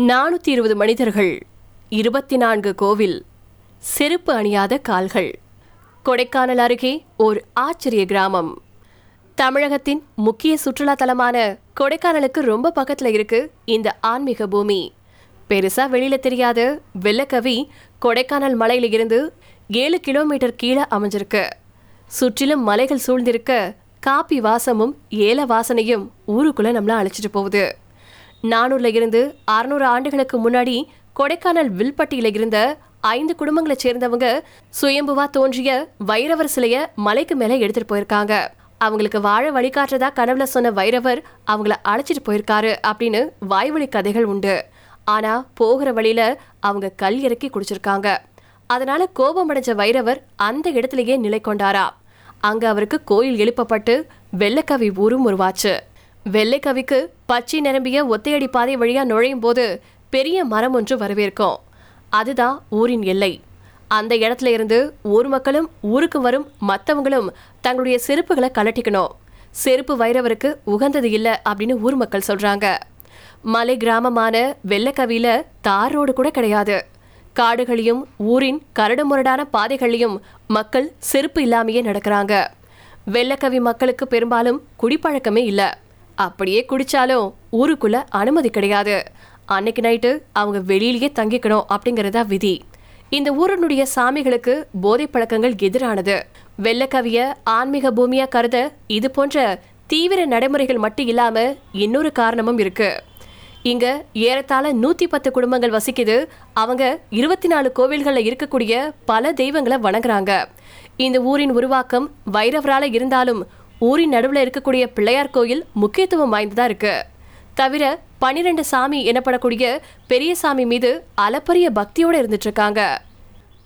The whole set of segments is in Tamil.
நானூற்றி இருபது மனிதர்கள் இருபத்தி நான்கு கோவில் செருப்பு அணியாத கால்கள். கொடைக்கானல் அருகே ஓர் ஆச்சரிய கிராமம். தமிழகத்தின் முக்கிய சுற்றுலா தலமான கொடைக்கானலுக்கு ரொம்ப பக்கத்துல இருக்கு இந்த ஆன்மீக பூமி. பெருசா வெளியில தெரியாத வெள்ளக்கவி கொடைக்கானல் மலையில இருந்து ஏழு கிலோமீட்டர் கீழே அமைஞ்சிருக்கு. சுற்றிலும் மலைகள் சூழ்ந்திருக்க காப்பி வாசமும் ஏல வாசனையும் ஊருக்குள்ள நம்மள அழைச்சிட்டு போகுது. நானூறுல இருந்து அறுநூறு ஆண்டுகளுக்கு முன்னாடி கொடைக்கானல் வில்பட்டியில இருந்த ஐந்து குடும்பங்களை சேர்ந்தவங்க சுயம்புவா தோன்றிய வைரவர் சிலைய மலைக்கு மேல எடுத்துட்டு போயிருக்காங்க. அவங்களுக்கு வாழ வழிகாட்டுறதா கனவுல சொன்ன வைரவர் அவங்கள அழைச்சிட்டு போயிருக்காரு அப்படின்னு வாய்வழி கதைகள் உண்டு. ஆனா போகிற வழியில அவங்க கல் இறக்கி குடிச்சிருக்காங்க. அதனால கோபமடைஞ்ச வைரவர் அந்த இடத்துலயே நிலை கொண்டாரா. அங்க அவருக்கு கோயில் எழுப்பப்பட்டு வெள்ளக்கவி ஊரும் உருவாச்சு. வெள்ளைக்கவிக்கு பச்சை நிரம்பிய ஒத்தையடி பாதை வழியா நுழையும் போது பெரிய மரம் ஒன்று வரவேற்கும். அதுதான் ஊரின் எல்லை. அந்த இடத்துல இருந்து ஊர் மக்களும் ஊருக்கு வரும் மற்றவங்களும் தங்களுடைய செருப்புகளை கலட்டிக்கணும் செருப்பு வைரவருக்கு உகந்தது இல்லை அப்படின்னு ஊர் மக்கள் சொல்றாங்க. மலை கிராமமான வெள்ளக்கவியில தார் ரோடு கூட கிடையாது. காடுகளையும் ஊரின் கரடுமுரடான பாதைகளையும் மக்கள் செருப்பு இல்லாமையே நடக்கிறாங்க. வெள்ளக்கவி மக்களுக்கு பெரும்பாலும் குடிப்பழக்கமே இல்லை. அப்படியே குடிச்சாலும் ஊருக்குள்ள அனுமதி கிடையாது. அன்னைக்கு நைட்டு அவங்க வெளியிலேயே தங்கிக்கணும் அப்படிங்கறதா விதி. இந்த ஊரினுடைய சாமிகளுக்கு போதை பழக்கங்கள் எதிரானது. வெள்ளக்கவிய ஆன்மீக பூமியா கருத இது போன்ற தீவிர நடைமுறைகள் மட்டும் இல்லாம இன்னொரு காரணமும் இருக்கு. இங்க ஏறத்தாழ நூத்தி பத்து குடும்பங்கள் வசிக்குது. அவங்க இருபத்தி நாலு கோவில்கள்ல இருக்கக்கூடிய பல தெய்வங்களை வணங்குறாங்க. இந்த ஊரின் உருவாக்கம் வைரவரால இருந்தாலும் ஊரின் நடுவில் இருக்கக்கூடிய பிள்ளையார் கோயில் முக்கியத்துவம் வாய்ந்ததாக இருக்கு. தவிர பனிரெண்டு சாமி எனப்படக்கூடிய பெரிய சாமி மீது அளப்பரிய பக்தியோடு இருந்துட்டு இருக்காங்க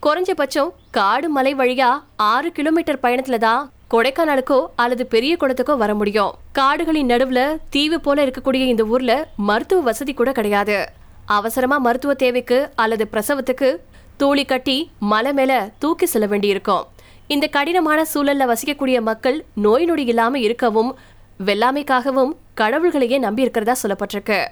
குறைஞ்சபட்சம் காடு மலை வழியா ஆறு கிலோமீட்டர் பயணத்துல தான் கொடைக்கானலுக்கோ அல்லது பெரிய குளத்துக்கோ வர முடியும். காடுகளின் நடுவுல தீவு போல இருக்கக்கூடிய இந்த ஊர்ல மருத்துவ வசதி கூட கிடையாது. அவசரமா மருத்துவ தேவைக்கு அல்லது பிரசவத்துக்கு தூளி கட்டி மலை மேல தூக்கி செல்ல வேண்டியிருக்கும். இந்த கடினமான சூழல்ல வசிக்கக்கூடிய மக்கள் நோய் நொடி இல்லாம இருக்கவும் வெள்ளாமைக்காகவும் கடவுள்களையே நம்பி இருக்கிறதா சொல்லப்பட்டிருக்கு.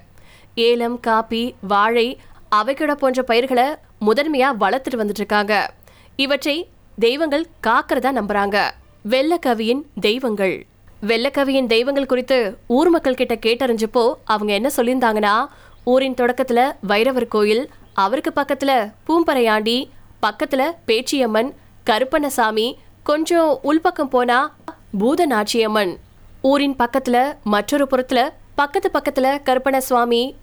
ஏலம் காப்பி வாழை அவைக்கிட போன்ற பயிர்களை முதன்மையா வளர்த்துட்டு வந்துட்டு இருக்காங்க இவற்றை தெய்வங்கள் காக்கிறதா நம்புறாங்க. வெள்ளக்கவியின் தெய்வங்கள். வெள்ளக்கவியின் தெய்வங்கள் குறித்து ஊர் மக்கள் கிட்ட கேட்டறிஞ்சப்போ அவங்க என்ன சொல்லியிருந்தாங்கன்னா ஊரின் தொடக்கத்துல வைரவர் கோயில் அவருக்கு பக்கத்துல பூம்பறையாண்டி பக்கத்துல பேச்சியம்மன் கருப்பண்ணசாமி கொஞ்சம் உள்பக்கம் போனா பூதநாச்சியம்மன். ஊரின் பக்கத்துல மற்றொரு புறத்துல பக்கத்து பக்கத்துல கருப்பண சுவாமி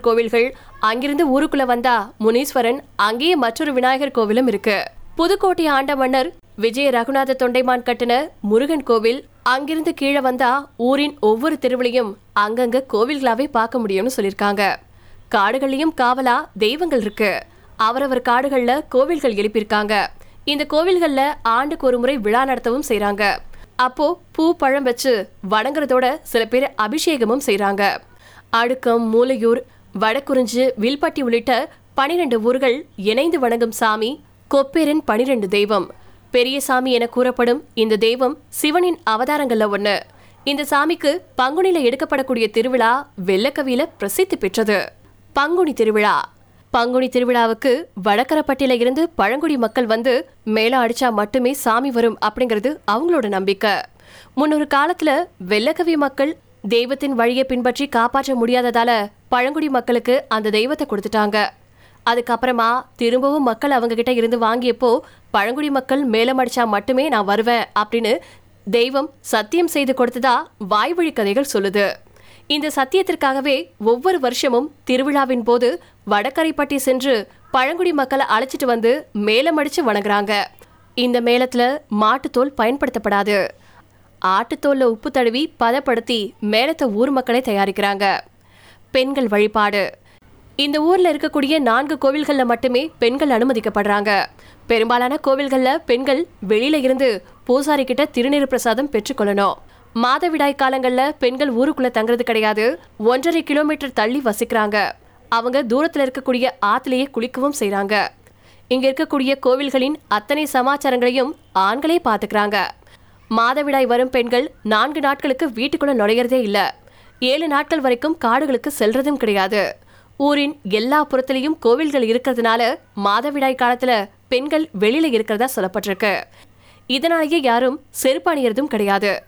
கோவில்கள் அங்கிருந்து ஊருக்குள்ள வந்தா முனீஸ்வரன் அங்கேயே மற்றொரு விநாயகர் கோவிலும் இருக்கு. புதுக்கோட்டை ஆண்ட மன்னர் விஜய ரகுநாத தொண்டைமான் கட்டின முருகன் கோவில் அங்கிருந்து கீழே வந்தா ஊரின் ஒவ்வொரு தெருவிலையும் அங்கங்க கோவில்களாவே பார்க்க முடியும்னு சொல்லியிருக்காங்க. காடுகள்லயும் காவலா தெய்வங்கள் இருக்கு. அவரவர் காடுகள்ல கோவில்கள் எழுப்பியிருக்காங்க. இந்த கோவில்கள்ல ஆண்டுக்கு ஒரு முறை விழா நடத்தவும் செய்கிறாங்க அப்போ பூ பழம் வச்சு வணங்குறதோட சில பேர் அபிஷேகமும் செய்கிறாங்க அடுக்கம் மூலையூர் வடக்குறிஞ்சி வில்பட்டி உள்ளிட்ட பனிரெண்டு ஊர்கள் இணைந்து வணங்கும் சாமி கொப்பேரின் பனிரெண்டு தெய்வம். பெரிய சாமி என கூறப்படும் இந்த தெய்வம் சிவனின் அவதாரங்கள்ல ஒண்ணு. இந்த சாமிக்கு பங்குனில எடுக்கப்படக்கூடிய திருவிழா வெள்ளக்கவியில பிரசித்தி பெற்றது. பங்குனி திருவிழா பங்குனி திருவிழாவுக்கு வடக்கரப்பட்டியில இருந்து பழங்குடி மக்கள் வந்து மேளம் அடிச்சா மட்டுமே சாமி வரும் அப்படிங்கிறது அவங்களோட நம்பிக்கை. முன்னொரு காலத்துல வெள்ளக்கவி மக்கள் தெய்வத்தின் வழியை பின்பற்றி காப்பாற்ற முடியாததால பழங்குடி மக்களுக்கு அந்த தெய்வத்தை கொடுத்துட்டாங்க. அதுக்கப்புறமா திரும்பவும் மக்கள் அவங்க கிட்ட இருந்து வாங்கியப்போ பழங்குடி மக்கள் மேலம் அடிச்சா மட்டுமே நான் வருவேன் அப்படின்னு தெய்வம் சத்தியம் செய்து கொடுத்ததா வாய்வழி கதைகள் சொல்லுது. இந்த சத்தியத்திற்காகவே ஒவ்வொரு வருஷமும் திருவிழாவின் போது வடகரைப்பட்டி சென்று பழங்குடி மக்களை அழைச்சிட்டு வந்து மேலமடிச்சு வணங்குறாங்க. இந்த மேளத்துல மாட்டுத்தோல் பயன்படுத்தப்படாது. ஆட்டுத்தோல்ல உப்பு தடவி பதப்படுத்தி மேளத்தை ஊர் மக்களை தயாரிக்கிறாங்க. பெண்கள் வழிபாடு. இந்த ஊர்ல இருக்கக்கூடிய நான்கு கோவில்கள்ல மட்டுமே பெண்கள் அனுமதிக்கப்படுறாங்க. பெரும்பாலான கோவில்கள்ல பெண்கள் வெளியில இருந்து பூசாரி கிட்ட திருநீர் பிரசாதம் பெற்றுக்கொள்ளணும் மாதவிடாய் காலங்கள்ல பெண்கள் ஊருக்குள்ள தங்குறது கிடையாது. ஒன்றரை கிலோமீட்டர் தள்ளி வசிக்கிறாங்க. அவங்க தூரத்துல இருக்கக்கூடிய ஆத்திலேயே குளிக்கவும் செய்யறாங்க இங்க இருக்கக்கூடிய கோவில்களின் அத்தனை சமாச்சாரங்களையும் ஆண்களே பாத்துக்கிறாங்க. மாதவிடாய் வரும் பெண்கள் நான்கு நாட்களுக்கு வீட்டுக்குள்ள நுழையறதே இல்ல. ஏழு நாட்கள் வரைக்கும் காடுகளுக்கு செல்றதும் கிடையாது. ஊரின் எல்லா புறத்திலையும் கோவில்கள் இருக்கிறதுனால மாதவிடாய் காலத்துல பெண்கள் வெளியில இருக்கிறதா சொல்லப்பட்டிருக்கு. இதனாலேயே யாரும் செருப்பு அணியறதும் கிடையாது.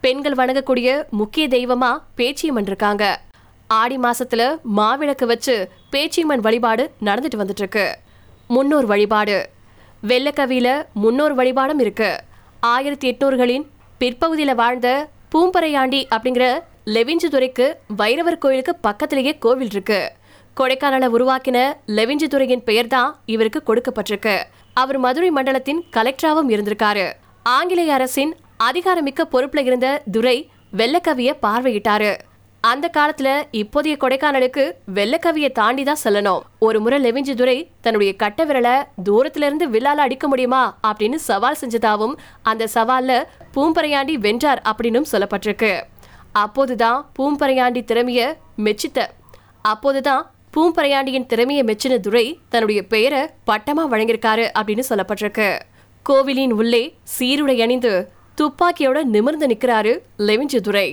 பெண்கள் வணங்கக்கூடிய முக்கிய தெய்வமா பேச்சியம்மன் இருக்காங்க. ஆடி மாசத்துல மாவிளக்கு வச்சு பேச்சியம்மன் வழிபாடு நடந்துட்டு வந்துட்டு இருக்கு முன்னோர் வழிபாடு. வெள்ளக்கவியில முன்னோர் வழிபாடும் இருக்கு. ஆயிரத்தி எட்நூறுகளின் பிற்பகுதியில வாழ்ந்த பூம்பரையாண்டி அப்படிங்கிற லெவிஞ்சிதுரைக்கு வைரவர் கோயிலுக்கு பக்கத்திலேயே கோவில் இருக்கு. கொடைக்கானலை உருவாக்கின லெவிஞ்சிதுரையின் பெயர் தான் இவருக்கு கொடுக்கப்பட்டிருக்கு. அவர் மதுரை மண்டலத்தின் கலெக்டராகவும் இருந்திருக்காரு. ஆங்கிலேய அரசின் அதிகாரமிக்க பொறுப்புல இருந்த துரை வெள்ளக்கவிய பார்வையிட்டாரு. அந்த காலத்துல இப்போதைய கொடைக்கானலுக்கு வெள்ளக்கவியை தாண்டி தான் செல்லணும். ஒரு முறை லெவிஞ்சி துரை தன்னுடைய கட்ட விரலை தூரத்துல இருந்து வில்லால அடிக்க முடியுமா அப்படின்னு சவால் செஞ்சதாவும் அந்த சவால்ல பூம்பரையாண்டி வென்றார் அப்படின்னும் சொல்லப்பட்டிருக்கு. அப்போதுதான் பூம்பரையாண்டி திறமைய மெச்சித்த. அப்போதுதான் பூம்பரையாண்டியின் திறமையை மெச்சின துரை தன்னுடைய பெயரை பட்டமா வழங்கியிருக்காரு அப்படின்னு சொல்லப்பட்டிருக்கு. கோவிலின் உள்ளே சீருடை அணிந்து துப்பாக்கியோட நிமிர்ந்து நிக்கிறாரு லெவிஞ்சிதுரை